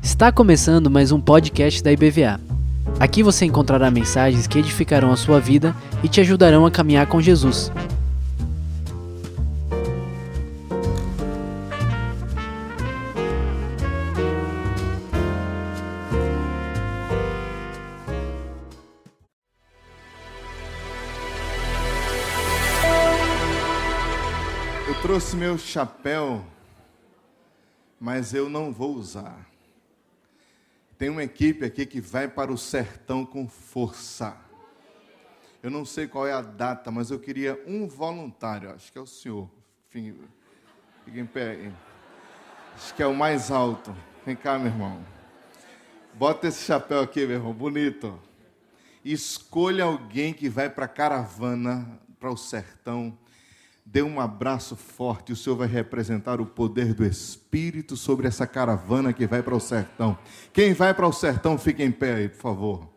Está começando mais um podcast da IBVA. Aqui você encontrará mensagens que edificarão a sua vida e te ajudarão a caminhar com Jesus. Chapéu, mas eu não vou usar. Tem uma equipe aqui que vai para o sertão com força. Eu não sei qual é a data, mas eu queria um voluntário. Acho que é o senhor. Fique em pé aí. Acho que é o mais alto. Vem cá, meu irmão. Bota esse chapéu aqui, meu irmão. Bonito. Escolha alguém que vai para a caravana, para o sertão Dê um abraço forte, o Senhor vai representar o poder do Espírito sobre essa caravana que vai para o sertão. Quem vai para o sertão, fique em pé aí, por favor.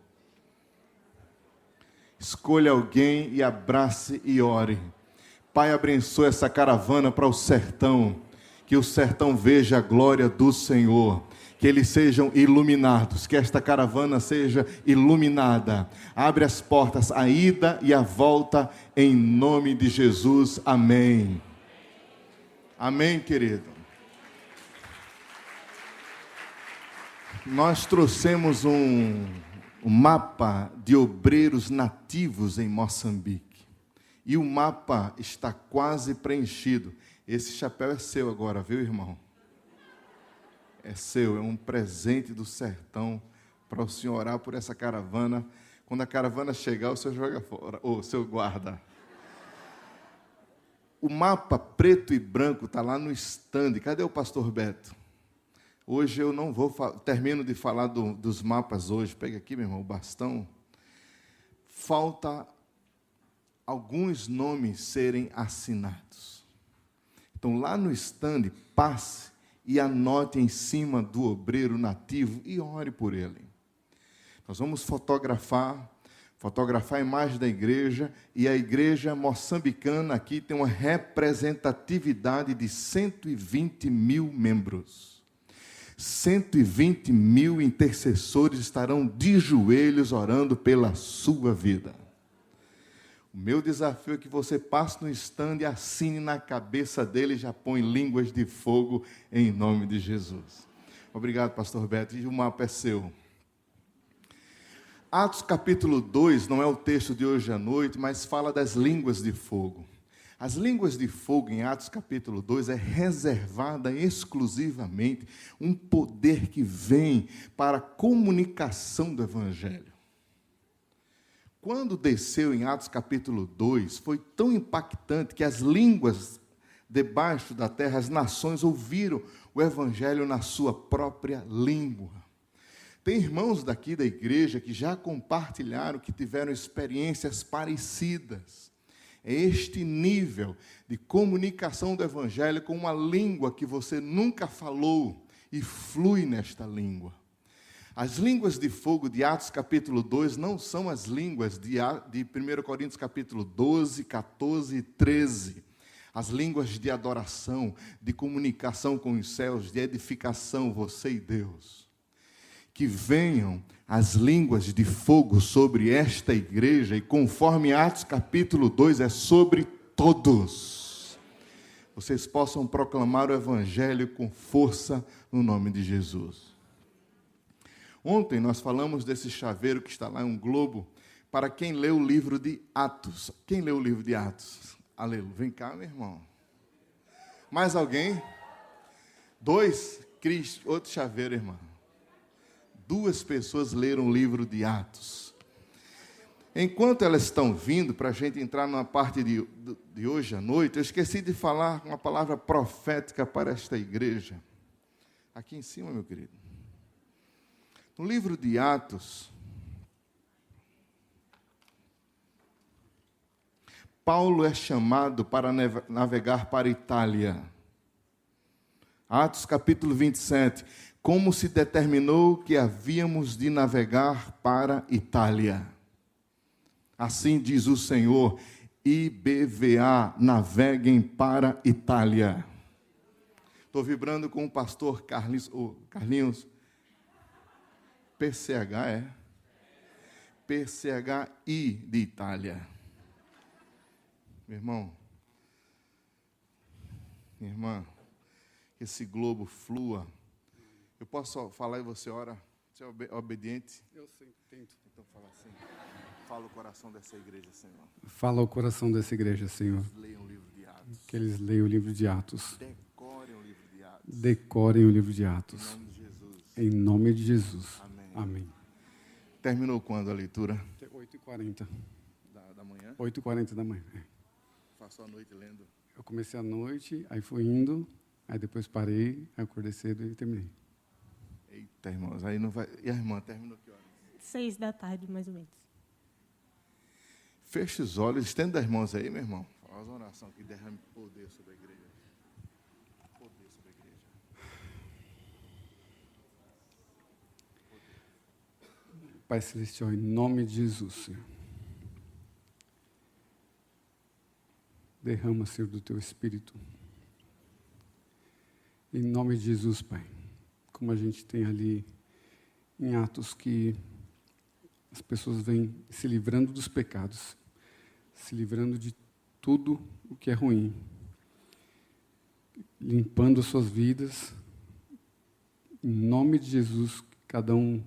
Escolha alguém e abrace e ore. Pai, abençoe essa caravana para o sertão. Que o sertão veja a glória do Senhor que eles sejam iluminados, que esta caravana seja iluminada. Abre as portas, a ida e a volta, em nome de Jesus. Amém. Amém, querido. Nós trouxemos um, um mapa de obreiros nativos em Moçambique. E o mapa está quase preenchido. Esse chapéu é seu agora, viu, irmão? É seu, é um presente do sertão para o senhor orar por essa caravana. Quando a caravana chegar, o senhor joga fora, ou o senhor guarda. O mapa preto e branco está lá no stand. Cadê o pastor Beto? Hoje eu não vou, termino de falar do, dos mapas hoje. Pega aqui, meu irmão, o bastão. Falta alguns nomes serem assinados. Então, lá no stand, passe e anote em cima do obreiro nativo e ore por ele. Nós vamos fotografar, fotografar a imagem da igreja e a igreja moçambicana aqui tem uma representatividade de 120 mil membros. 120 mil intercessores estarão de joelhos orando pela sua vida. O meu desafio é que você passe no stand e assine na cabeça dele e já põe línguas de fogo em nome de Jesus. Obrigado, pastor Beto. E o mapa é seu. Atos capítulo 2 não é o texto de hoje à noite, mas fala das línguas de fogo. As línguas de fogo em Atos capítulo 2 é reservada exclusivamente um poder que vem para a comunicação do evangelho. Quando desceu em Atos capítulo 2, foi tão impactante que as línguas debaixo da terra, as nações ouviram o evangelho na sua própria língua. Tem irmãos daqui da igreja que já compartilharam que tiveram experiências parecidas. É este nível de comunicação do evangelho com uma língua que você nunca falou e flui nesta língua. As línguas de fogo de Atos capítulo 2 não são as línguas de, de 1 Coríntios capítulo 12, 14 e 13. As línguas de adoração, de comunicação com os céus, de edificação, você e Deus. Que venham as línguas de fogo sobre esta igreja, e conforme Atos capítulo 2, é sobre todos. Vocês possam proclamar o Evangelho com força no nome de Jesus. Ontem nós falamos desse chaveiro que está lá, um globo, para quem leu o livro de Atos. Quem leu o livro de Atos? Aleluia. Vem cá, meu irmão. Mais alguém? Dois? Outro chaveiro, irmão. Duas pessoas leram o livro de Atos. Enquanto elas estão vindo, para a gente entrar numa parte de, de hoje à noite, eu esqueci de falar uma palavra profética para esta igreja. Aqui em cima, meu querido. No livro de Atos, Paulo é chamado para navegar para Itália. Atos capítulo 27. Como se determinou que havíamos de navegar para Itália. Assim diz o Senhor: IBVA, naveguem para Itália. Estou vibrando com o pastor Carlinhos, oh, Carlinhos. PCH é? PCHI de Itália. Meu irmão, minha irmã, que esse globo flua. Eu posso falar e você ora? Você é obediente? Eu sei, tento. Então fala assim. Fala o coração dessa igreja, Senhor. Fala o coração dessa igreja, Senhor. Que eles leiam o livro de Atos. Que eles leiam o livro de Atos. Decorem o livro de Atos. Decorem o livro de Em Atos. nome de Jesus. Em nome de Jesus. Amém. Amém. Terminou quando a leitura? 8h40. Da, da manhã? 8h40 da manhã. é. Passou a noite lendo. Eu comecei à noite, aí fui indo, aí depois parei, aí acordei cedo e terminei. Eita, irmãos, aí não vai. E a irmã terminou que horas? Seis da tarde, mais ou menos. Feche os olhos, estenda as mãos aí, meu irmão. Faz uma oração que derrame poder sobre a igreja. Poder sobre a igreja. Pai Celestial, em nome de Jesus, Senhor. Derrama, Senhor, do teu Espírito. Em nome de Jesus, Pai. Como a gente tem ali em Atos que as pessoas vêm se livrando dos pecados, se livrando de tudo o que é ruim, limpando suas vidas. Em nome de Jesus, cada um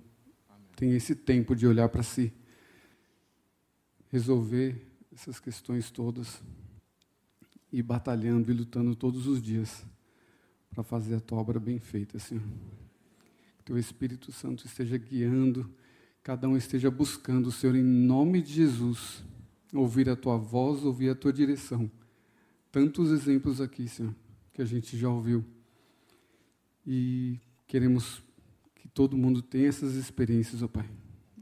tem esse tempo de olhar para si, resolver essas questões todas e batalhando e lutando todos os dias para fazer a tua obra bem feita, Senhor. Que teu Espírito Santo esteja guiando, cada um esteja buscando, Senhor, em nome de Jesus, ouvir a tua voz, ouvir a tua direção. Tantos exemplos aqui, Senhor, que a gente já ouviu. E queremos que todo mundo tenha essas experiências, ó Pai.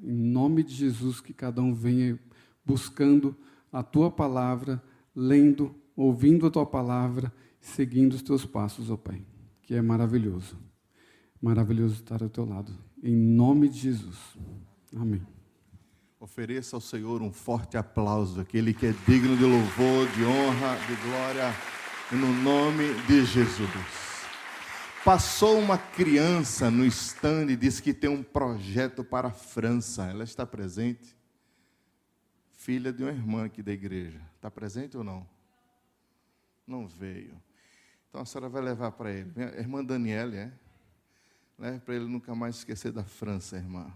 Em nome de Jesus, que cada um venha buscando a tua palavra, lendo, ouvindo a tua palavra, seguindo os teus passos, ó Pai, que é maravilhoso. Maravilhoso estar ao teu lado. Em nome de Jesus. Amém. Ofereça ao Senhor um forte aplauso, aquele que é digno de louvor, de honra, de glória, no nome de Jesus. Passou uma criança no stand e disse que tem um projeto para a França. Ela está presente? Filha de uma irmã aqui da igreja. Está presente ou não? Não veio. Então a senhora vai levar para ele. Minha irmã Daniela, é? Leve para ele nunca mais esquecer da França, irmã.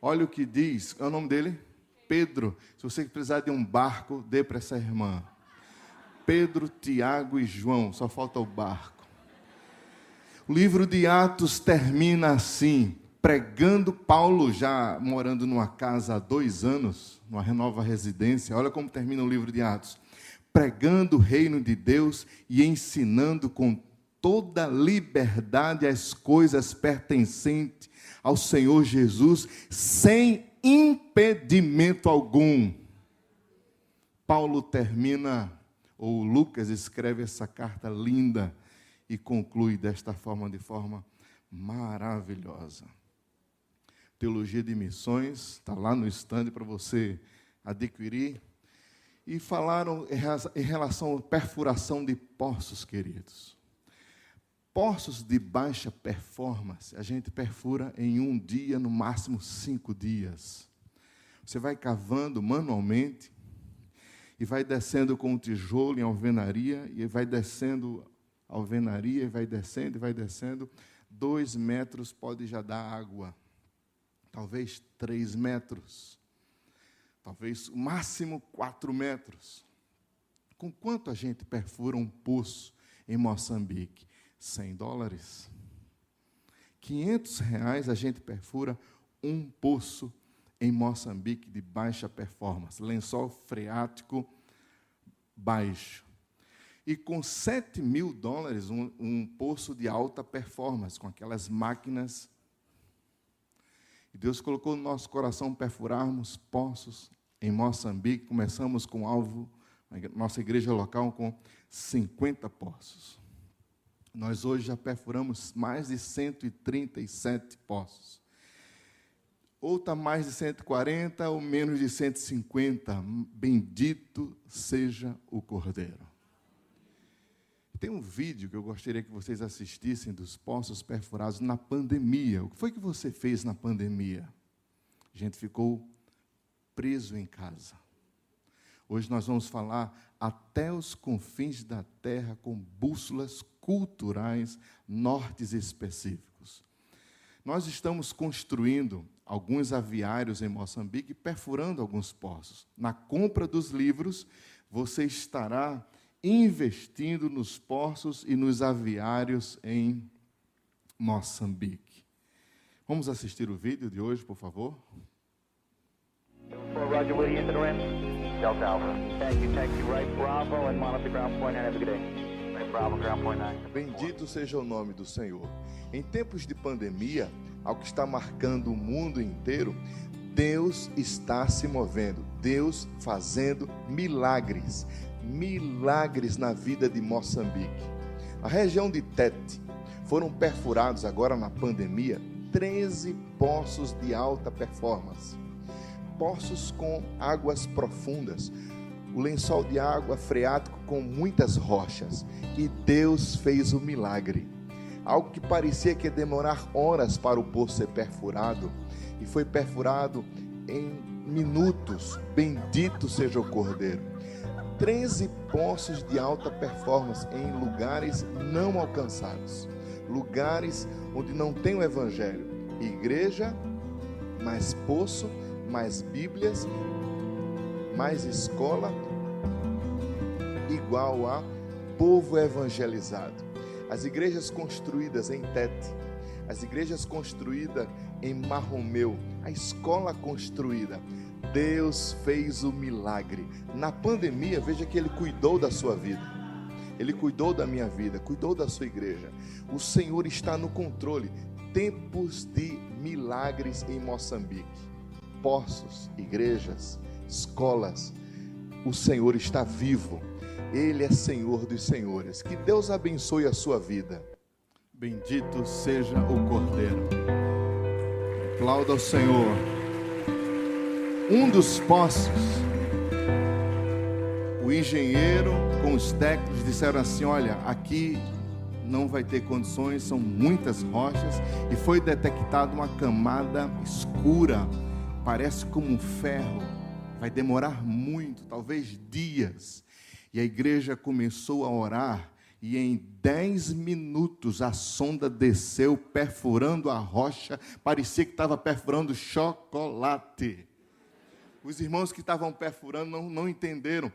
Olha o que diz, é o nome dele? Pedro. Se você precisar de um barco, dê para essa irmã. Pedro, Tiago e João, só falta o barco. O livro de Atos termina assim, pregando Paulo, já morando numa casa há dois anos, numa nova residência. Olha como termina o livro de Atos. Pregando o reino de Deus e ensinando com toda liberdade as coisas pertencentes ao Senhor Jesus, sem impedimento algum. Paulo termina, ou Lucas escreve essa carta linda e conclui desta forma, de forma maravilhosa. Teologia de Missões, está lá no estande para você adquirir. E falaram em relação à perfuração de poços, queridos. Poços de baixa performance, a gente perfura em um dia, no máximo cinco dias. Você vai cavando manualmente e vai descendo com o tijolo em alvenaria, e vai descendo alvenaria, e vai descendo, e vai descendo. Dois metros pode já dar água, talvez três metros, talvez o máximo quatro metros. Com quanto a gente perfura um poço em Moçambique? 100 dólares. 500 reais a gente perfura um poço em Moçambique de baixa performance, lençol freático baixo. E com 7 mil dólares, um, um poço de alta performance, com aquelas máquinas. E Deus colocou no nosso coração perfurarmos poços em Moçambique. Começamos com alvo, nossa igreja local, com 50 poços. Nós hoje já perfuramos mais de 137 poços. Ou está mais de 140 ou menos de 150. Bendito seja o Cordeiro. Tem um vídeo que eu gostaria que vocês assistissem dos poços perfurados na pandemia. O que foi que você fez na pandemia? A gente ficou preso em casa. Hoje nós vamos falar até os confins da terra com bússolas culturais, nortes específicos. Nós estamos construindo alguns aviários em Moçambique, perfurando alguns poços. Na compra dos livros, você estará investindo nos poços e nos aviários em Moçambique. Vamos assistir o vídeo de hoje, por favor? Roger, William, Delta Alpha. Thank you, you. Right, Bravo, and monitor ground point nine. Have a good day. Bendito seja o nome do Senhor. Em tempos de pandemia, ao que está marcando o mundo inteiro, Deus está se movendo, Deus fazendo milagres, milagres na vida de Moçambique. A região de Tete foram perfurados agora na pandemia 13 poços de alta performance poços com águas profundas, o lençol de água freático com muitas rochas. E Deus fez o milagre. Algo que parecia que ia demorar horas para o poço ser perfurado, e foi perfurado em minutos. Bendito seja o Cordeiro. 13 poços de alta performance em lugares não alcançados, lugares onde não tem o Evangelho. Igreja, mais poço mais Bíblias, mais escola, igual a povo evangelizado. As igrejas construídas em Tete, as igrejas construídas em Marromeu, a escola construída. Deus fez o milagre. Na pandemia, veja que Ele cuidou da sua vida. Ele cuidou da minha vida, cuidou da sua igreja. O Senhor está no controle. Tempos de milagres em Moçambique poços, igrejas, escolas. O Senhor está vivo. Ele é Senhor dos senhores. Que Deus abençoe a sua vida. Bendito seja o Cordeiro. Aplauda ao Senhor. Um dos poços, o engenheiro com os técnicos disseram assim: Olha, aqui não vai ter condições, são muitas rochas, e foi detectada uma camada escura parece como um ferro, vai demorar muito, talvez dias. E a igreja começou a orar, e em dez minutos a sonda desceu, perfurando a rocha, parecia que estava perfurando chocolate. Os irmãos que estavam perfurando não, não entenderam.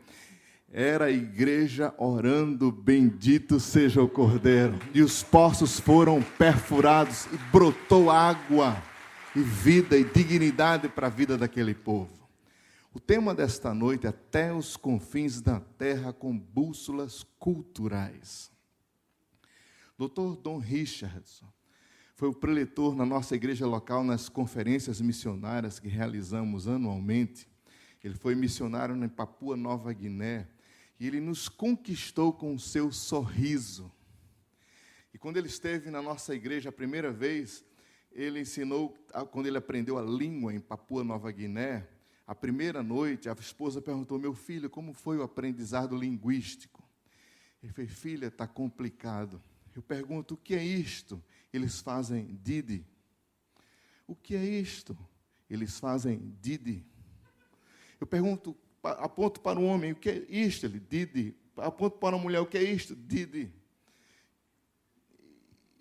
Era a igreja orando, bendito seja o Cordeiro. E os poços foram perfurados e brotou água e vida e dignidade para a vida daquele povo. O tema desta noite é até os confins da terra com bússolas culturais. Dr. Don Richardson foi o preletor na nossa igreja local nas conferências missionárias que realizamos anualmente. Ele foi missionário em Papua Nova Guiné e ele nos conquistou com o seu sorriso. E quando ele esteve na nossa igreja a primeira vez, ele ensinou, quando ele aprendeu a língua em Papua Nova Guiné, a primeira noite, a esposa perguntou: Meu filho, como foi o aprendizado linguístico? Ele fez: Filha, está complicado. Eu pergunto: O que é isto? Eles fazem Didi. O que é isto? Eles fazem Didi. Eu pergunto, aponto para o homem: O que é isto? Ele, Didi. Aponto para a mulher: O que é isto? Didi.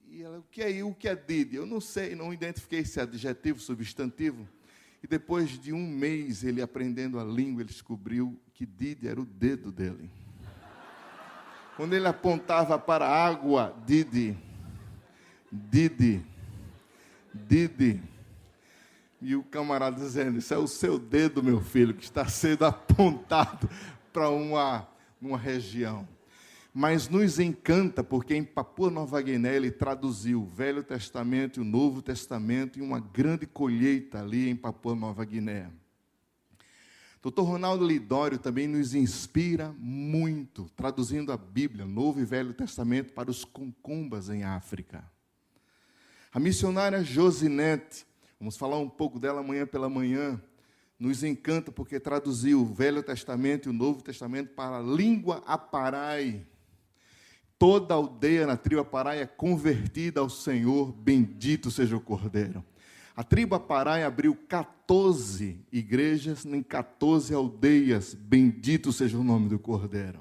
E ela, o que é o que é Didi? Eu não sei, não identifiquei esse adjetivo, substantivo. E depois de um mês ele aprendendo a língua, ele descobriu que Didi era o dedo dele. Quando ele apontava para a água, Didi, Didi, Didi. E o camarada dizendo: Isso é o seu dedo, meu filho, que está sendo apontado para uma, uma região mas nos encanta porque em Papua Nova Guiné ele traduziu o Velho Testamento e o Novo Testamento em uma grande colheita ali em Papua Nova Guiné. Dr. Ronaldo Lidório também nos inspira muito, traduzindo a Bíblia, Novo e Velho Testamento, para os concumbas em África. A missionária Josinete, vamos falar um pouco dela amanhã pela manhã, nos encanta porque traduziu o Velho Testamento e o Novo Testamento para a língua aparai, toda a aldeia na tribo Aparaia é convertida ao Senhor, bendito seja o Cordeiro. A tribo Aparaia abriu 14 igrejas em 14 aldeias, bendito seja o nome do Cordeiro.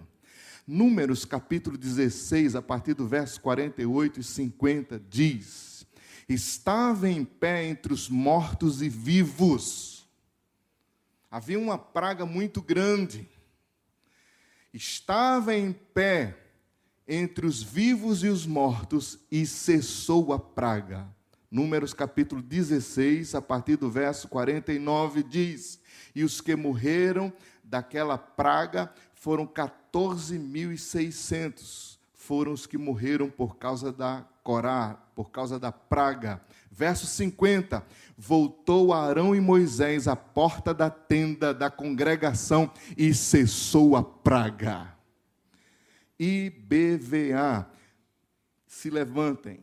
Números capítulo 16, a partir do verso 48 e 50, diz: Estava em pé entre os mortos e vivos. Havia uma praga muito grande. Estava em pé entre os vivos e os mortos e cessou a praga. Números capítulo 16, a partir do verso 49, diz: E os que morreram daquela praga foram 14.600. Foram os que morreram por causa da Corá, por causa da praga. Verso 50: Voltou Arão e Moisés à porta da tenda da congregação e cessou a praga. IBVA, se levantem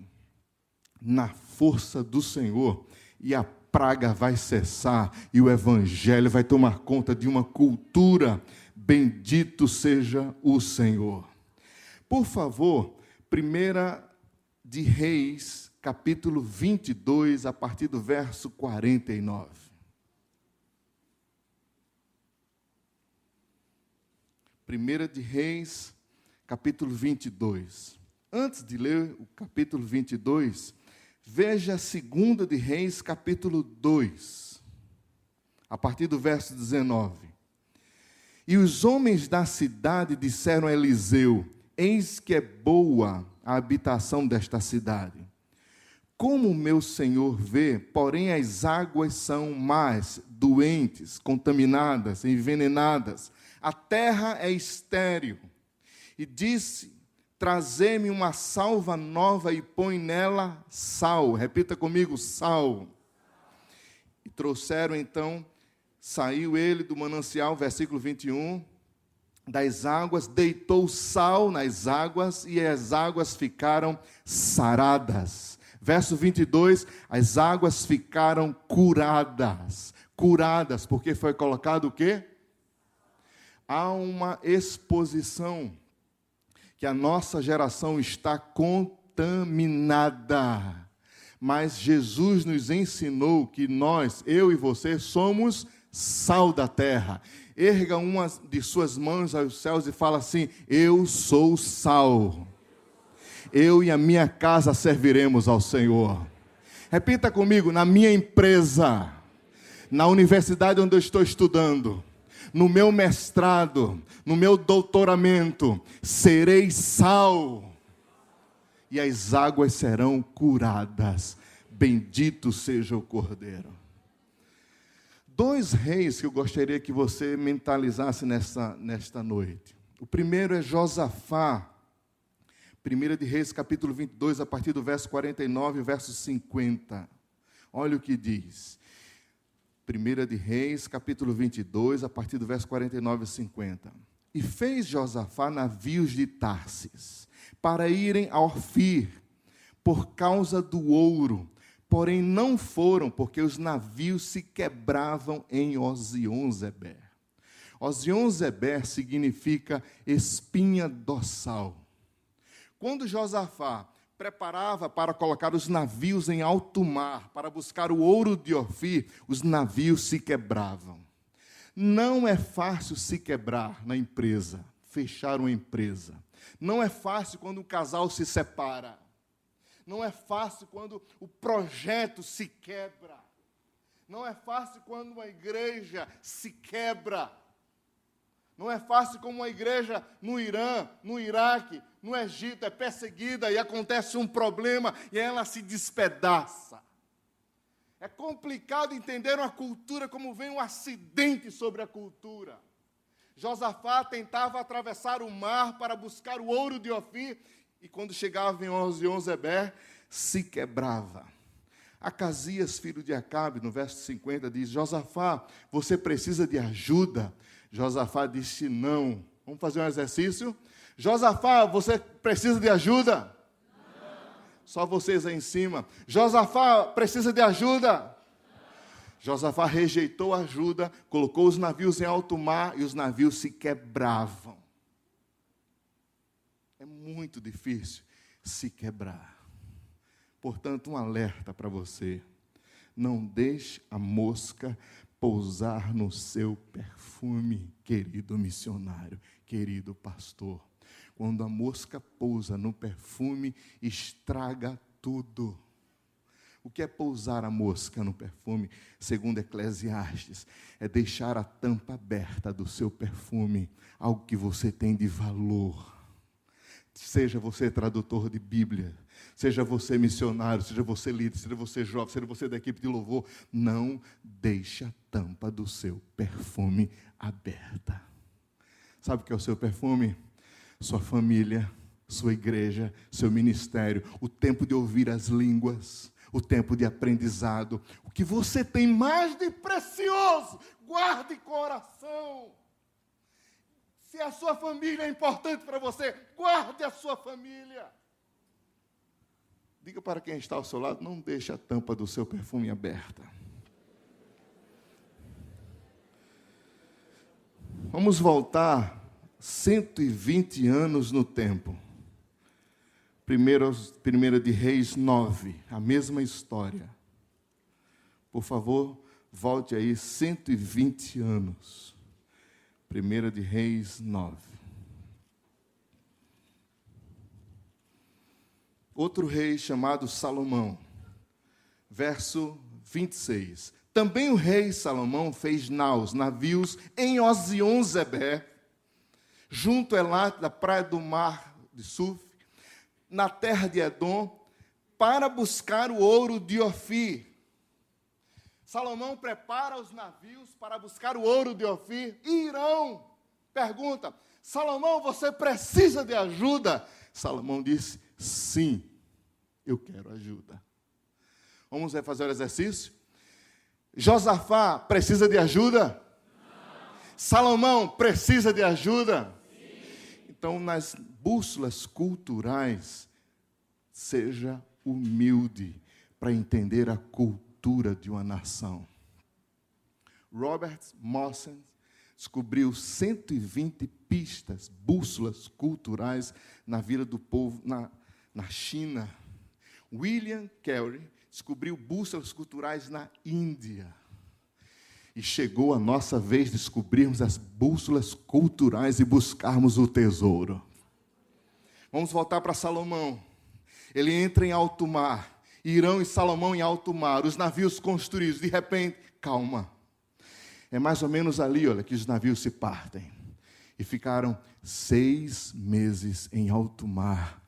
na força do Senhor e a praga vai cessar e o evangelho vai tomar conta de uma cultura. Bendito seja o Senhor. Por favor, primeira de Reis, capítulo 22, a partir do verso 49. Primeira de Reis, capítulo 22. Antes de ler o capítulo 22, veja segunda de Reis, capítulo 2, a partir do verso 19. E os homens da cidade disseram a Eliseu: Eis que é boa a habitação desta cidade. Como meu senhor vê, porém as águas são mais doentes, contaminadas, envenenadas. A terra é estéril e disse: Trazei-me uma salva nova e põe nela sal. Repita comigo: sal. E trouxeram então, saiu ele do manancial, versículo 21, das águas, deitou sal nas águas e as águas ficaram saradas. Verso 22, as águas ficaram curadas. Curadas, porque foi colocado o quê? Há uma exposição que a nossa geração está contaminada. Mas Jesus nos ensinou que nós, eu e você, somos sal da terra. Erga uma de suas mãos aos céus e fala assim: Eu sou sal. Eu e a minha casa serviremos ao Senhor. Repita comigo: na minha empresa, na universidade onde eu estou estudando, no meu mestrado, no meu doutoramento, serei sal, e as águas serão curadas. Bendito seja o Cordeiro. Dois reis que eu gostaria que você mentalizasse nesta, nesta noite. O primeiro é Josafá, 1 de Reis, capítulo 22, a partir do verso 49 e verso 50. Olha o que diz. 1 de Reis, capítulo 22, a partir do verso 49 e 50. E fez Josafá navios de Tarsis, para irem a Orfir, por causa do ouro, porém não foram, porque os navios se quebravam em Ozionzeber. Ozionzeber significa espinha dorsal. Quando Josafá preparava para colocar os navios em alto mar, para buscar o ouro de Ofir, os navios se quebravam. Não é fácil se quebrar na empresa, fechar uma empresa. Não é fácil quando o casal se separa. Não é fácil quando o projeto se quebra. Não é fácil quando uma igreja se quebra. Não é fácil como uma igreja no Irã, no Iraque, no Egito é perseguida e acontece um problema e ela se despedaça. É complicado entender uma cultura como vem um acidente sobre a cultura. Josafá tentava atravessar o mar para buscar o ouro de Ofir e quando chegava em Ozionzeber, se quebrava. Acasias, filho de Acabe, no verso 50, diz: Josafá, você precisa de ajuda. Josafá disse: Não. Vamos fazer um exercício? Josafá, você precisa de ajuda? Não. Só vocês aí em cima. Josafá, precisa de ajuda? Não. Josafá rejeitou ajuda, colocou os navios em alto mar e os navios se quebravam. é muito difícil se quebrar. Portanto, um alerta para você. Não deixe a mosca pousar no seu perfume, querido missionário, querido pastor. Quando a mosca pousa no perfume, estraga tudo. O que é pousar a mosca no perfume? Segundo Eclesiastes, é deixar a tampa aberta do seu perfume, algo que você tem de valor. Seja você tradutor de Bíblia, seja você missionário, seja você líder, seja você jovem, seja você da equipe de louvor, não deixe a tampa do seu perfume aberta. Sabe o que é o seu perfume? Sua família, sua igreja, seu ministério, o tempo de ouvir as línguas, o tempo de aprendizado. O que você tem mais de precioso, guarde coração. Se a sua família é importante para você, guarde a sua família. Diga para quem está ao seu lado, não deixe a tampa do seu perfume aberta. Vamos voltar 120 anos no tempo. Primeira, primeira de Reis 9, a mesma história. Por favor, volte aí 120 anos. Primeira de Reis 9. Outro rei chamado Salomão. Verso 26. Também o rei Salomão fez naus, navios em Ozion-Zeber, junto a lá da praia do mar de Suf, na terra de Edom para buscar o ouro de Ofir. Salomão prepara os navios para buscar o ouro de Ofir e irão. Pergunta: Salomão, você precisa de ajuda? Salomão disse: Sim, eu quero ajuda. Vamos fazer o exercício? Josafá precisa de ajuda? Não. Salomão precisa de ajuda? Sim. Então, nas bússolas culturais, seja humilde para entender a cultura de uma nação. Robert Mossen descobriu 120 pistas, bússolas culturais na vida do povo na, na China. William Carey descobriu bússolas culturais na Índia. E chegou a nossa vez de descobrirmos as bússolas culturais e buscarmos o tesouro. Vamos voltar para Salomão. Ele entra em alto mar. Irão e Salomão em alto mar. Os navios construídos. De repente, calma. É mais ou menos ali, olha, que os navios se partem. E ficaram seis meses em alto mar,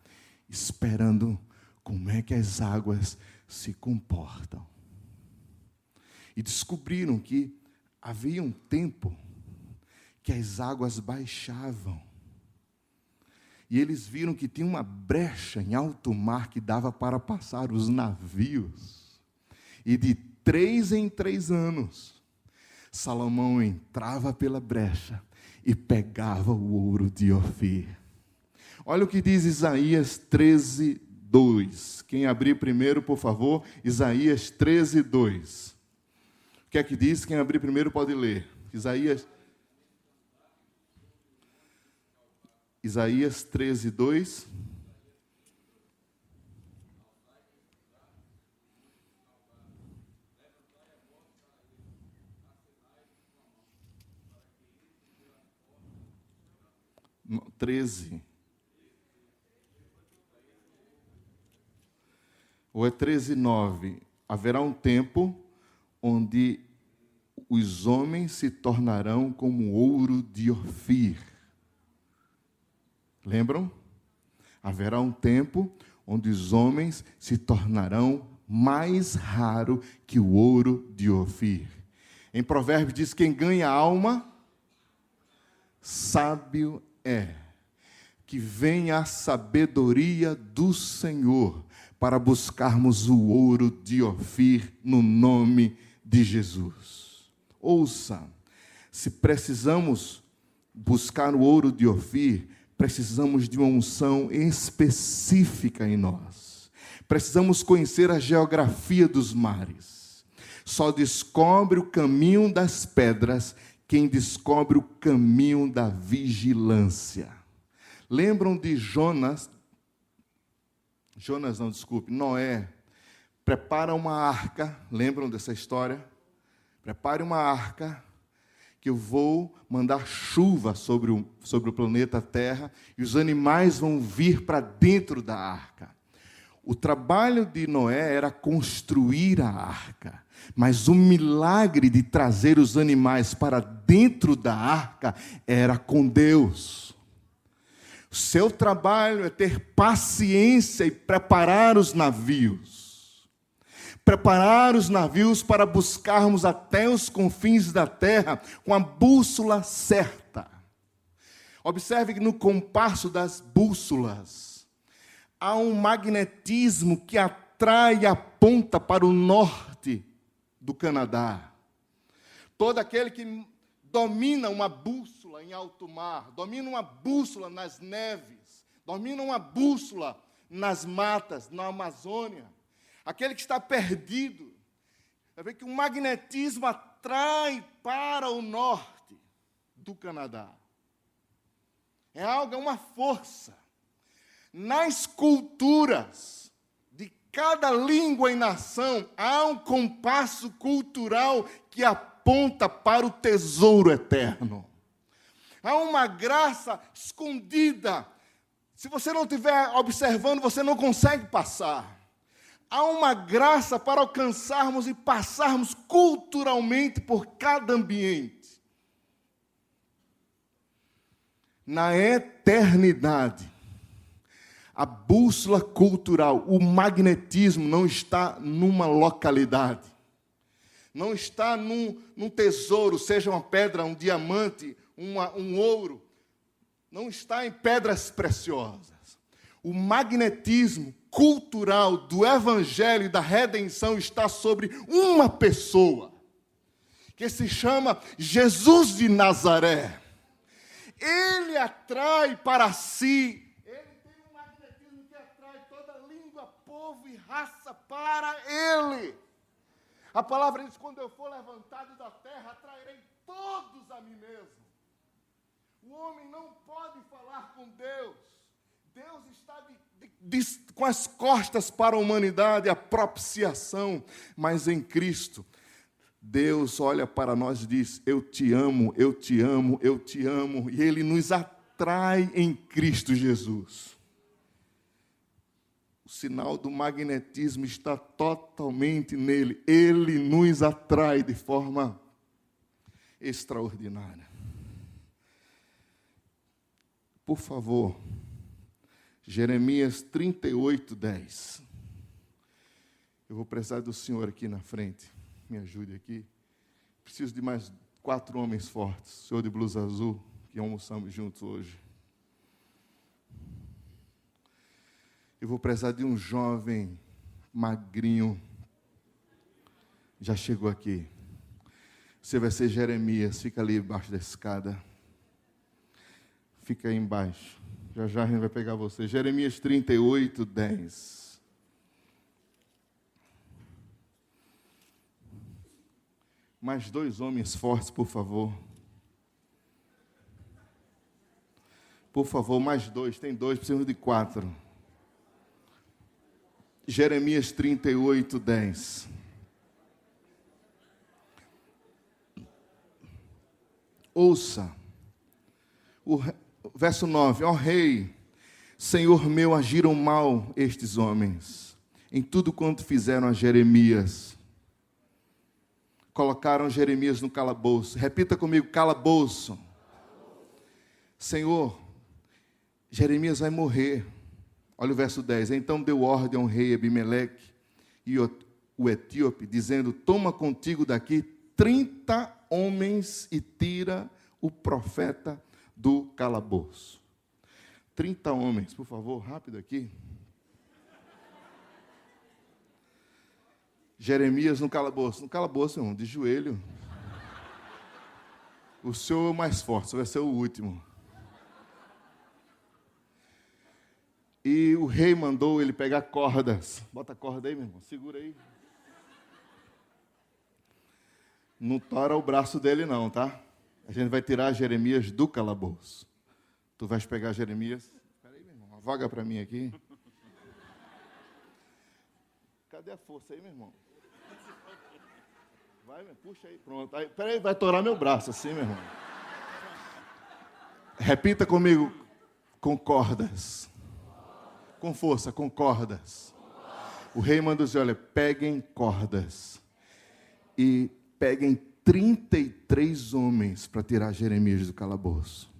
esperando como é que as águas se comportam. E descobriram que havia um tempo que as águas baixavam e eles viram que tinha uma brecha em alto mar que dava para passar os navios. E de três em três anos, Salomão entrava pela brecha e pegava o ouro de Ofir. Olha o que diz Isaías 13, 2. Quem abrir primeiro, por favor, Isaías 13, 2. O que é que diz? Quem abrir primeiro pode ler. Isaías Isaías 13, 2. Treze. Ou é treze, nove. Haverá um tempo onde os homens se tornarão como ouro de Ofir Lembram? Haverá um tempo onde os homens se tornarão mais raro que o ouro de Ofir. Em Provérbios diz: quem ganha alma, sábio é. Que venha a sabedoria do Senhor para buscarmos o ouro de Ofir no nome de Jesus. Ouça, se precisamos buscar o ouro de Ofir, precisamos de uma unção específica em nós. Precisamos conhecer a geografia dos mares. Só descobre o caminho das pedras quem descobre o caminho da vigilância. Lembram de Jonas? Jonas não, desculpe, Noé. Prepara uma arca, lembram dessa história? Prepare uma arca que eu vou mandar chuva sobre o, sobre o planeta Terra e os animais vão vir para dentro da arca. O trabalho de Noé era construir a arca, mas o milagre de trazer os animais para dentro da arca era com Deus. Seu trabalho é ter paciência e preparar os navios preparar os navios para buscarmos até os confins da terra com a bússola certa. Observe que no compasso das bússolas há um magnetismo que atrai e aponta para o norte do Canadá. Todo aquele que domina uma bússola em alto mar, domina uma bússola nas neves, domina uma bússola nas matas, na Amazônia, aquele que está perdido. Vai ver que o magnetismo atrai para o norte do Canadá. É algo, é uma força. Nas culturas de cada língua e nação, há um compasso cultural que aponta para o tesouro eterno. Há uma graça escondida. Se você não estiver observando, você não consegue passar há uma graça para alcançarmos e passarmos culturalmente por cada ambiente. Na eternidade, a bússola cultural, o magnetismo não está numa localidade, não está num, num tesouro, seja uma pedra, um diamante, uma, um ouro, não está em pedras preciosas. O magnetismo cultural do evangelho e da redenção está sobre uma pessoa, que se chama Jesus de Nazaré. Ele atrai para si, raça para ele. A palavra diz: quando eu for levantado da terra, atrairei todos a mim mesmo. O homem não pode falar com Deus. Deus está de com as costas para a humanidade, a propiciação, mas em Cristo. Deus olha para nós e diz: Eu te amo, eu te amo, eu te amo, e Ele nos atrai em Cristo Jesus. O sinal do magnetismo está totalmente nele, Ele nos atrai de forma extraordinária. Por favor, Jeremias 38, 10. Eu vou precisar do senhor aqui na frente. Me ajude aqui. Preciso de mais quatro homens fortes. Senhor de blusa azul, que almoçamos juntos hoje. Eu vou precisar de um jovem magrinho. Já chegou aqui. Você vai ser Jeremias. Fica ali embaixo da escada. Fica aí embaixo. Já já a gente vai pegar você. Jeremias 38, 10. Mais dois homens fortes, por favor. Por favor, mais dois. Tem dois, precisamos de quatro. Jeremias 38, 10. Ouça. O, verso 9: Ó Rei, Senhor meu, agiram mal estes homens, em tudo quanto fizeram a Jeremias. Colocaram Jeremias no calabouço. Repita comigo: calabouço. Senhor, Jeremias vai morrer. Olha o verso 10. Então deu ordem ao rei Abimeleque e o etíope, dizendo: Toma contigo daqui 30 homens e tira o profeta do calabouço. 30 homens, por favor, rápido aqui. Jeremias no calabouço. No calabouço, irmão, de joelho. O senhor é o mais forte, vai ser o último. E o rei mandou ele pegar cordas. Bota a corda aí, meu irmão, segura aí. Não tora o braço dele, não, tá? A gente vai tirar Jeremias do calabouço. Tu vais pegar Jeremias vaga para mim aqui. Cadê a força aí, meu irmão? Vai, puxa aí, pronto. Aí, peraí, vai torar meu braço assim, meu irmão. Repita comigo, com cordas. Com força, com cordas. O rei manda dizer, olha, peguem cordas. E peguem 33 homens para tirar Jeremias do calabouço.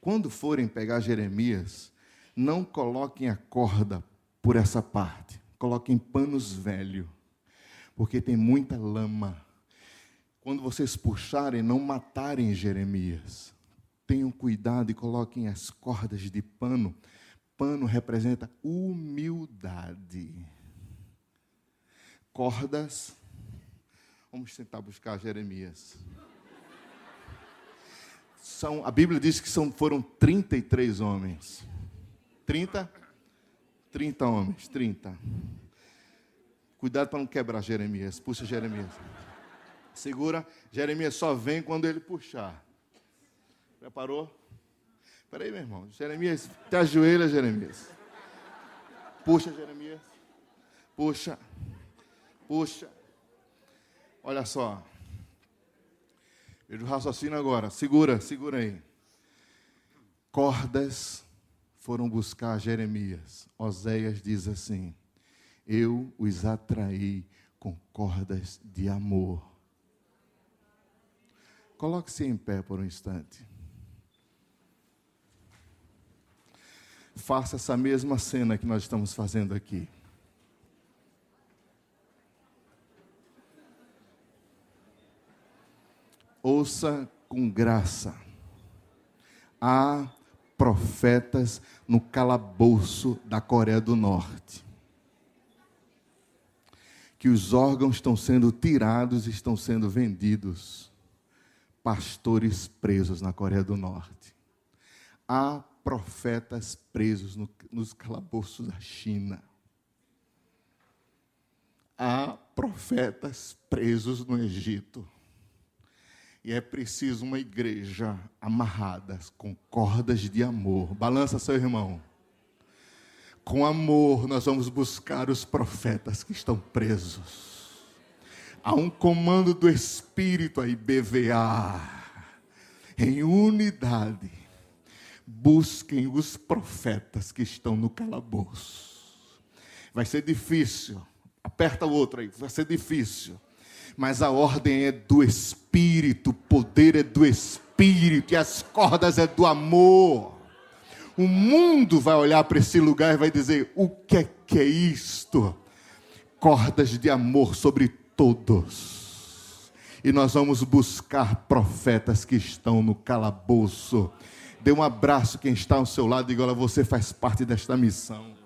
Quando forem pegar Jeremias, não coloquem a corda por essa parte. Coloquem panos velhos, porque tem muita lama. Quando vocês puxarem, não matarem Jeremias. Tenham cuidado e coloquem as cordas de pano. Pano representa humildade. Cordas. Vamos tentar buscar Jeremias são, a Bíblia diz que são, foram 33 homens. 30? 30 homens, 30. Cuidado para não quebrar Jeremias. Puxa Jeremias. Segura. Jeremias só vem quando ele puxar. Preparou? Espera aí, meu irmão. Jeremias, te ajoelha, Jeremias. Puxa, Jeremias. Puxa. Puxa. Olha só. O raciocínio agora. Segura, segura aí. Cordas foram buscar Jeremias. Oséias diz assim: Eu os atraí com cordas de amor. Coloque-se em pé por um instante. Faça essa mesma cena que nós estamos fazendo aqui. Ouça com graça. Há profetas no calabouço da Coreia do Norte. Que os órgãos estão sendo tirados e estão sendo vendidos. Pastores presos na Coreia do Norte. Há profetas presos no, nos calabouços da China. Há profetas presos no Egito. E é preciso uma igreja amarrada com cordas de amor. Balança seu irmão. Com amor, nós vamos buscar os profetas que estão presos. Há um comando do Espírito aí, BVA, em unidade. Busquem os profetas que estão no calabouço. Vai ser difícil. Aperta o outro aí, vai ser difícil mas a ordem é do Espírito, o poder é do Espírito, e as cordas é do amor. O mundo vai olhar para esse lugar e vai dizer: o que é que é isto? Cordas de amor sobre todos. E nós vamos buscar profetas que estão no calabouço. Dê um abraço quem está ao seu lado e diga: olha, você faz parte desta missão.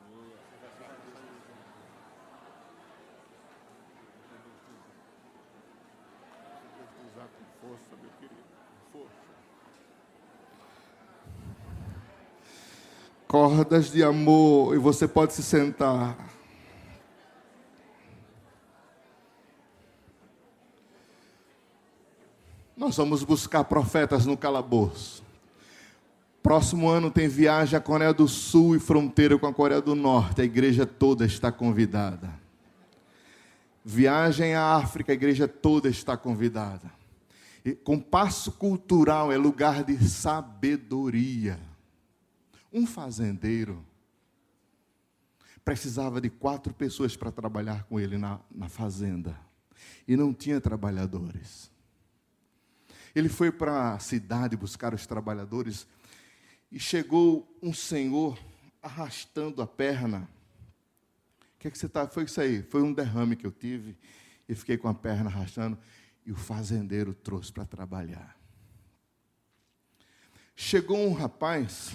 Cordas de amor, e você pode se sentar. Nós vamos buscar profetas no calabouço. Próximo ano tem viagem à Coreia do Sul e fronteira com a Coreia do Norte. A igreja toda está convidada. Viagem à África, a igreja toda está convidada. Compasso cultural é lugar de sabedoria. Um fazendeiro precisava de quatro pessoas para trabalhar com ele na, na fazenda. E não tinha trabalhadores. Ele foi para a cidade buscar os trabalhadores e chegou um senhor arrastando a perna. O que, é que você está? Foi isso aí. Foi um derrame que eu tive e fiquei com a perna arrastando. E o fazendeiro trouxe para trabalhar. Chegou um rapaz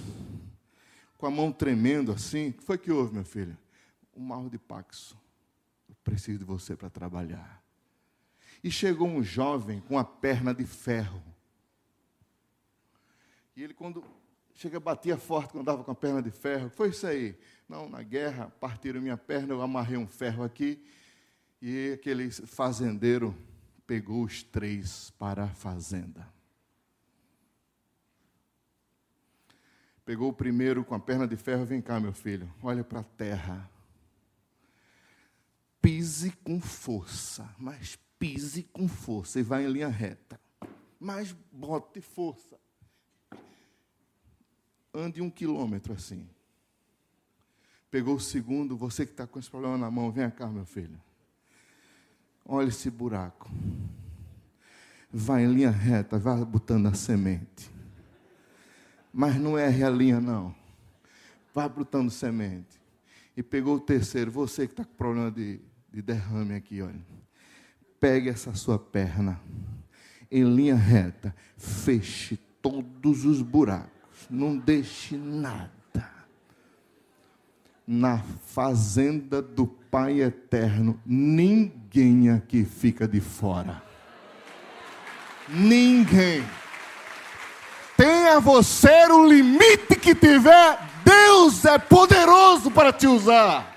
com a mão tremendo assim. O que foi que houve, meu filho? Um mal de paxo. Eu preciso de você para trabalhar. E chegou um jovem com a perna de ferro. E ele, quando chega, batia forte quando andava com a perna de ferro. Foi isso aí. Não, na guerra, partiram minha perna, eu amarrei um ferro aqui. E aquele fazendeiro pegou os três para a fazenda. Pegou o primeiro com a perna de ferro, vem cá, meu filho, olha para a terra. Pise com força, mas pise com força e vai em linha reta. Mas bote força. Ande um quilômetro assim. Pegou o segundo, você que está com esse problema na mão, vem cá, meu filho. Olha esse buraco. Vai em linha reta, vai botando a semente. Mas não erre a linha, não. Vai botando semente. E pegou o terceiro, você que está com problema de, de derrame aqui, olha. Pegue essa sua perna em linha reta, feche todos os buracos, não deixe nada na fazenda do Pai Eterno, ninguém aqui fica de fora. Ninguém. Tenha você o limite que tiver, Deus é poderoso para te usar.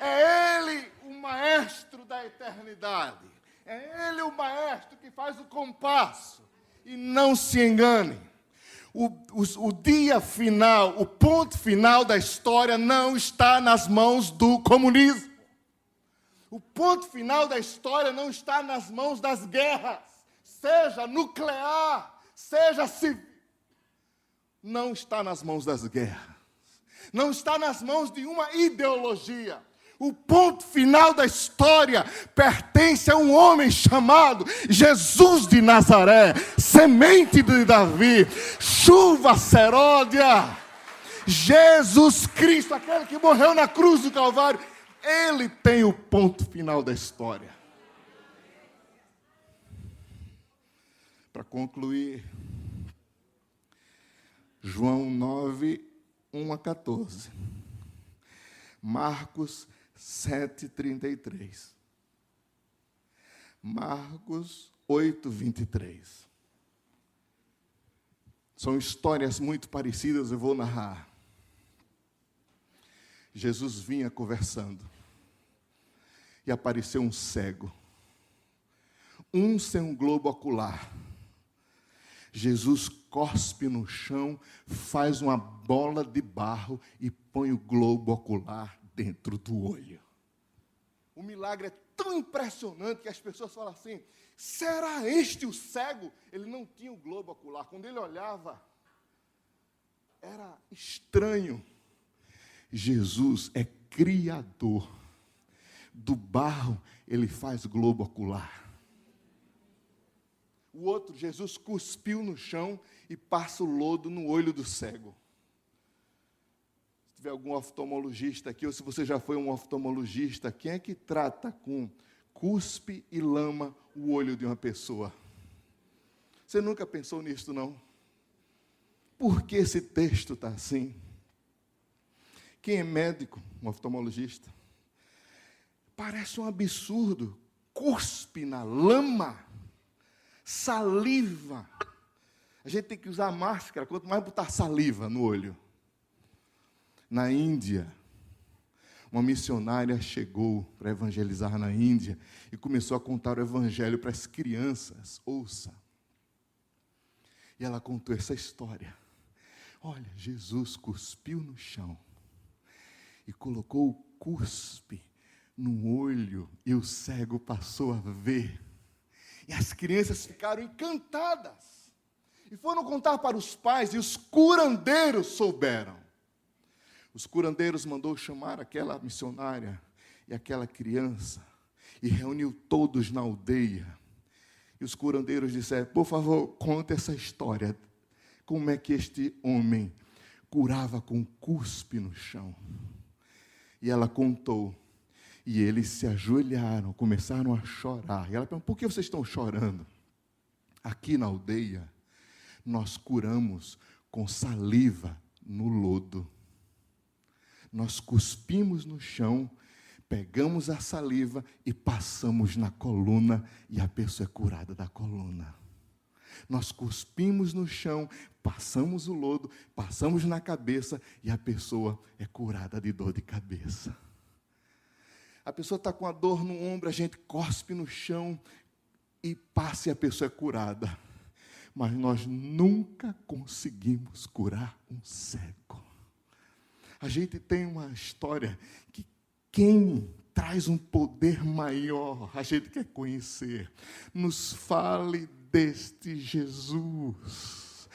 É Ele o maestro da eternidade. É Ele o maestro que faz o compasso. E não se engane o, o, o dia final, o ponto final da história não está nas mãos do comunismo. O ponto final da história não está nas mãos das guerras, seja nuclear, seja civil. Não está nas mãos das guerras. Não está nas mãos de uma ideologia. O ponto final da história pertence a um homem chamado Jesus de Nazaré, semente de Davi, chuva seródia. Jesus Cristo, aquele que morreu na cruz do Calvário, ele tem o ponto final da história. Para concluir, João 9, 1 a 14. Marcos 7,33. Marcos 8, 23. São histórias muito parecidas, eu vou narrar. Jesus vinha conversando e apareceu um cego, um sem um globo ocular. Jesus cospe no chão, faz uma bola de barro e põe o globo ocular dentro do olho. O milagre é tão impressionante que as pessoas falam assim: será este o cego? Ele não tinha o globo ocular. Quando ele olhava, era estranho. Jesus é criador. Do barro, ele faz globo ocular. O outro, Jesus cuspiu no chão e passa o lodo no olho do cego tiver algum oftalmologista aqui, ou se você já foi um oftalmologista, quem é que trata com cuspe e lama o olho de uma pessoa? Você nunca pensou nisso, não? Por que esse texto está assim? Quem é médico, um oftalmologista? Parece um absurdo. Cuspe na lama, saliva. A gente tem que usar máscara, quanto mais botar saliva no olho na Índia. Uma missionária chegou para evangelizar na Índia e começou a contar o evangelho para as crianças. Ouça. E ela contou essa história. Olha, Jesus cuspiu no chão e colocou o cuspe no olho e o cego passou a ver. E as crianças ficaram encantadas. E foram contar para os pais e os curandeiros souberam. Os curandeiros mandou chamar aquela missionária e aquela criança e reuniu todos na aldeia. E os curandeiros disseram: Por favor, conte essa história. Como é que este homem curava com cuspe no chão? E ela contou. E eles se ajoelharam, começaram a chorar. E ela perguntou: Por que vocês estão chorando? Aqui na aldeia, nós curamos com saliva no lodo nós cuspimos no chão, pegamos a saliva e passamos na coluna e a pessoa é curada da coluna. Nós cuspimos no chão, passamos o lodo, passamos na cabeça e a pessoa é curada de dor de cabeça. A pessoa está com a dor no ombro, a gente cospe no chão e passa e a pessoa é curada. mas nós nunca conseguimos curar um cego. A gente tem uma história que quem traz um poder maior, a gente quer conhecer. Nos fale deste Jesus.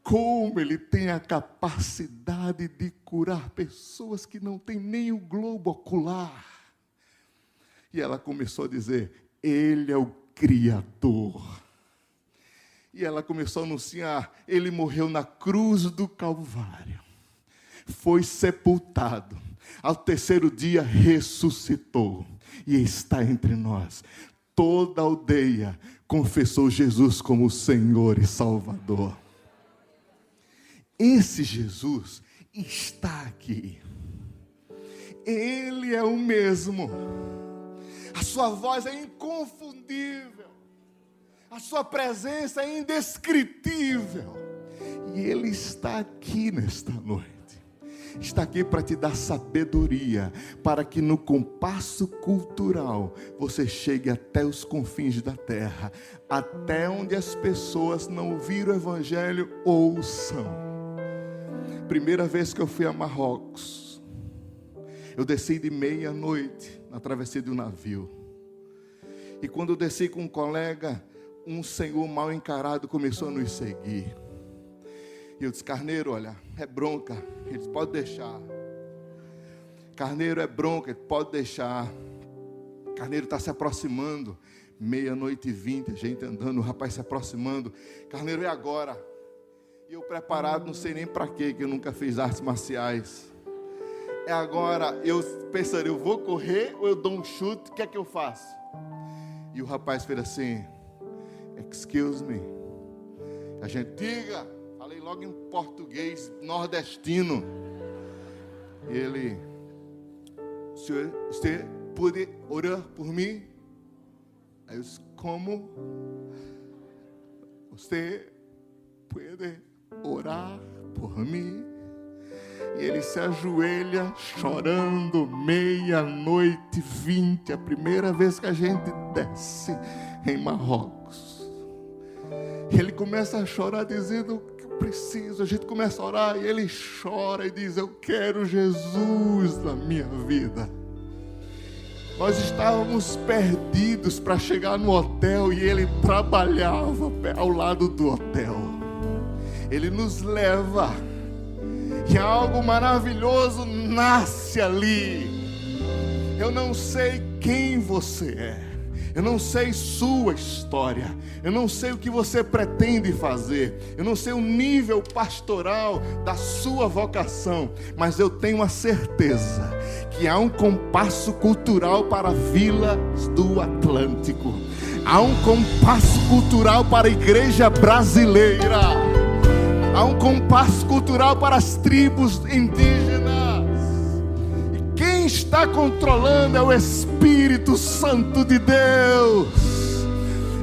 Como ele tem a capacidade de curar pessoas que não têm nem o globo ocular. E ela começou a dizer: Ele é o Criador. E ela começou a anunciar: Ele morreu na cruz do Calvário, foi sepultado, ao terceiro dia ressuscitou e está entre nós. Toda a aldeia confessou Jesus como Senhor e Salvador. Esse Jesus está aqui. Ele é o mesmo. A sua voz é inconfundível. A sua presença é indescritível. E Ele está aqui nesta noite. Está aqui para te dar sabedoria, para que no compasso cultural você chegue até os confins da terra, até onde as pessoas não ouviram o Evangelho ouçam. Primeira vez que eu fui a Marrocos, eu desci de meia-noite na travessia de um navio. E quando eu desci com um colega, um senhor mal encarado começou a nos seguir. E eu disse, Carneiro, olha, é bronca. Ele pode deixar. Carneiro é bronca, pode deixar. Carneiro está se aproximando. Meia-noite e vinte, gente andando, o rapaz se aproximando. Carneiro é agora. E eu preparado, não sei nem para quê, que eu nunca fiz artes marciais. É agora, eu pensaria, eu vou correr ou eu dou um chute, o que é que eu faço? E o rapaz fez assim, excuse me. A gente diga, falei logo em português nordestino. E ele, senhor, você pode orar por mim? Aí eu disse, como? Você pode orar por mim? E ele se ajoelha chorando, meia-noite, vinte, a primeira vez que a gente desce em Marrocos. Ele começa a chorar, dizendo preciso. A gente começa a orar e ele chora e diz: Eu quero Jesus na minha vida. Nós estávamos perdidos para chegar no hotel e ele trabalhava ao lado do hotel. Ele nos leva que algo maravilhoso nasce ali. Eu não sei quem você é. Eu não sei sua história. Eu não sei o que você pretende fazer. Eu não sei o nível pastoral da sua vocação. Mas eu tenho a certeza que há um compasso cultural para vilas do Atlântico. Há um compasso cultural para a igreja brasileira. Há um compasso cultural para as tribos indígenas. E quem está controlando é o Espírito Santo de Deus.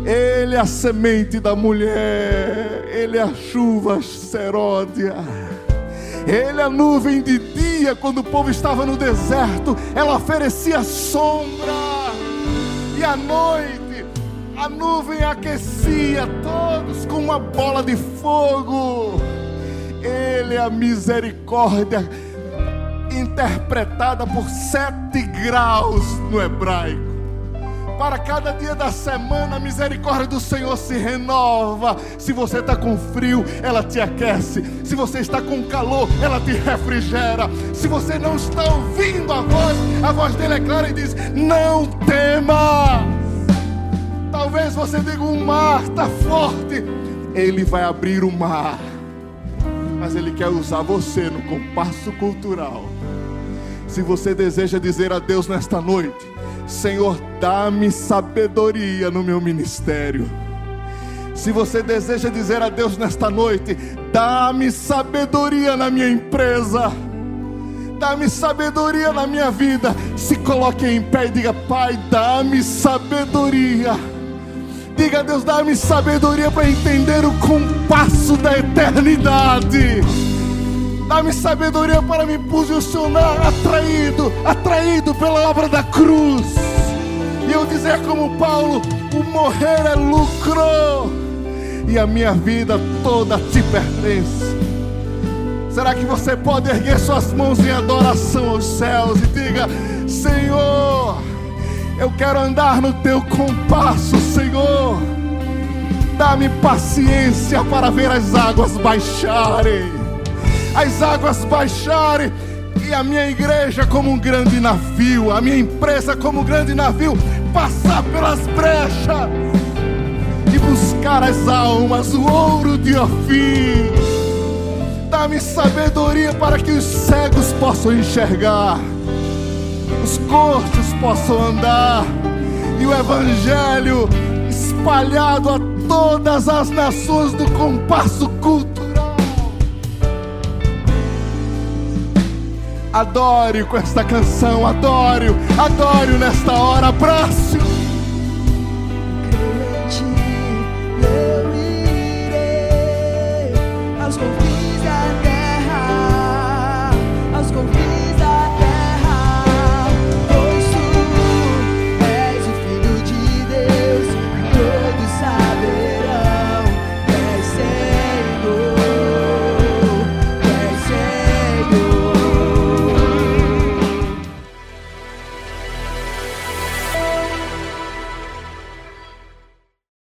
Ele é a semente da mulher, ele é a chuva seródia. Ele é a nuvem de dia, quando o povo estava no deserto, ela oferecia sombra. E à noite, a nuvem aquecia todos com uma bola de fogo. Ele é a misericórdia, interpretada por sete graus no hebraico. Para cada dia da semana, a misericórdia do Senhor se renova. Se você está com frio, ela te aquece. Se você está com calor, ela te refrigera. Se você não está ouvindo a voz, a voz dele é clara e diz: Não tema. Talvez você diga: O mar está forte. Ele vai abrir o mar. Mas ele quer usar você no compasso cultural. Se você deseja dizer a Deus nesta noite, Senhor, dá-me sabedoria no meu ministério. Se você deseja dizer a Deus nesta noite, dá-me sabedoria na minha empresa, dá-me sabedoria na minha vida. Se coloque em pé e diga: Pai, dá-me sabedoria. Diga a Deus, dá-me sabedoria para entender o compasso da eternidade. Dá-me sabedoria para me posicionar atraído, atraído pela obra da cruz. E eu dizer como Paulo: o morrer é lucro. e a minha vida toda te pertence. Será que você pode erguer suas mãos em adoração aos céus e diga: Senhor, eu quero andar no teu compasso, Senhor. Dá-me paciência para ver as águas baixarem, as águas baixarem e a minha igreja como um grande navio, a minha empresa como um grande navio, passar pelas brechas e buscar as almas, o ouro de Ofim. Dá-me sabedoria para que os cegos possam enxergar, os coxos possam andar e o evangelho espalhado a todas as nações do compasso cultural. Adore com esta canção, adore, adore nesta hora, abraço. eu irei.